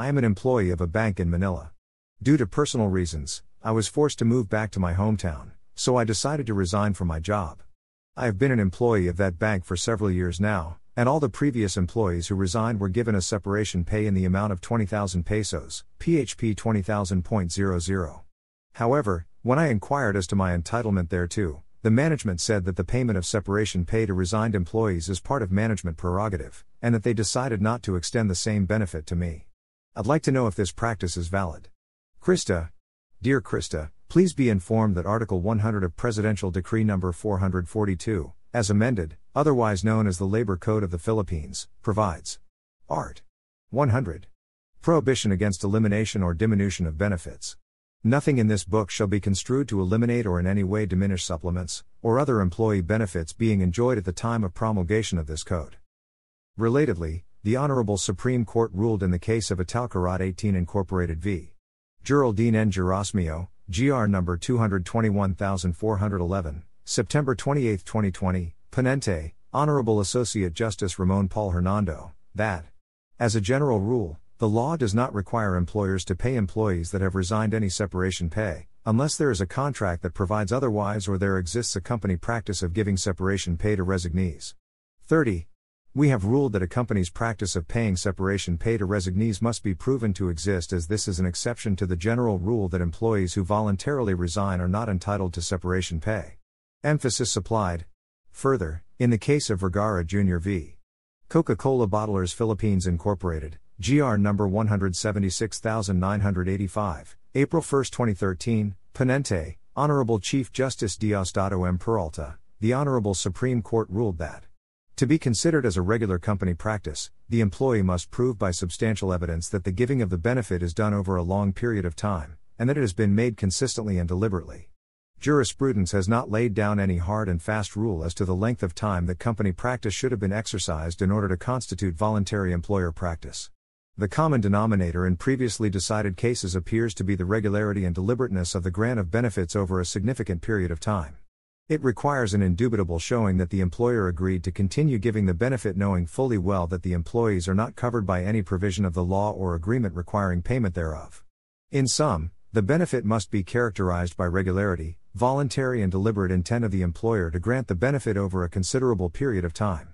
I am an employee of a bank in Manila. Due to personal reasons, I was forced to move back to my hometown, so I decided to resign from my job. I have been an employee of that bank for several years now, and all the previous employees who resigned were given a separation pay in the amount of 20,000 pesos, PHP 20,000.00. However, when I inquired as to my entitlement thereto, the management said that the payment of separation pay to resigned employees is part of management prerogative, and that they decided not to extend the same benefit to me. I'd like to know if this practice is valid. Krista. Dear Krista, please be informed that Article 100 of Presidential Decree No. 442, as amended, otherwise known as the Labor Code of the Philippines, provides Art. 100. Prohibition against elimination or diminution of benefits. Nothing in this book shall be construed to eliminate or in any way diminish supplements, or other employee benefits being enjoyed at the time of promulgation of this code. Relatedly, the Honorable Supreme Court ruled in the case of Italkarat 18 Incorporated v. Juraldine N. Gerasmio, GR number 221411, September 28, 2020, Ponente, Honorable Associate Justice Ramon Paul Hernando, that, as a general rule, the law does not require employers to pay employees that have resigned any separation pay, unless there is a contract that provides otherwise or there exists a company practice of giving separation pay to resignees. 30. We have ruled that a company's practice of paying separation pay to resignees must be proven to exist as this is an exception to the general rule that employees who voluntarily resign are not entitled to separation pay. Emphasis supplied. Further, in the case of Vergara Jr. v. Coca Cola Bottlers Philippines Incorporated, GR number 176985, April 1, 2013, Ponente, Honorable Chief Justice Diosdado M. Peralta, the Honorable Supreme Court ruled that to be considered as a regular company practice, the employee must prove by substantial evidence that the giving of the benefit is done over a long period of time, and that it has been made consistently and deliberately. Jurisprudence has not laid down any hard and fast rule as to the length of time that company practice should have been exercised in order to constitute voluntary employer practice. The common denominator in previously decided cases appears to be the regularity and deliberateness of the grant of benefits over a significant period of time. It requires an indubitable showing that the employer agreed to continue giving the benefit knowing fully well that the employees are not covered by any provision of the law or agreement requiring payment thereof. In sum, the benefit must be characterized by regularity, voluntary and deliberate intent of the employer to grant the benefit over a considerable period of time.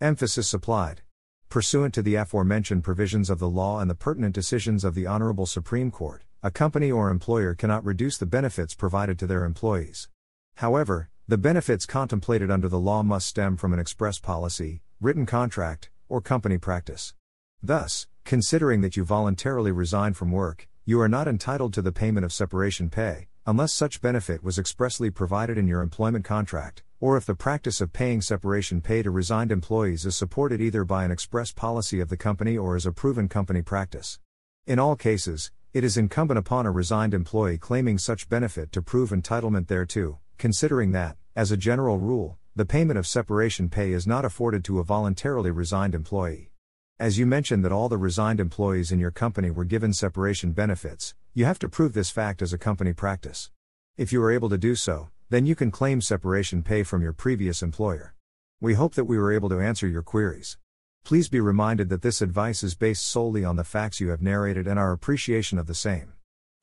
Emphasis supplied. Pursuant to the aforementioned provisions of the law and the pertinent decisions of the Honorable Supreme Court, a company or employer cannot reduce the benefits provided to their employees. However, the benefits contemplated under the law must stem from an express policy, written contract, or company practice. Thus, considering that you voluntarily resign from work, you are not entitled to the payment of separation pay, unless such benefit was expressly provided in your employment contract, or if the practice of paying separation pay to resigned employees is supported either by an express policy of the company or is a proven company practice. In all cases, it is incumbent upon a resigned employee claiming such benefit to prove entitlement thereto, considering that, as a general rule, the payment of separation pay is not afforded to a voluntarily resigned employee. As you mentioned that all the resigned employees in your company were given separation benefits, you have to prove this fact as a company practice. If you are able to do so, then you can claim separation pay from your previous employer. We hope that we were able to answer your queries. Please be reminded that this advice is based solely on the facts you have narrated and our appreciation of the same.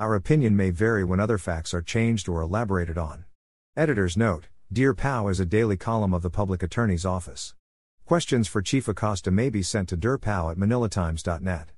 Our opinion may vary when other facts are changed or elaborated on. Editor's note Dear PAO is a daily column of the Public Attorney's Office. Questions for Chief Acosta may be sent to dearpao at manilatimes.net.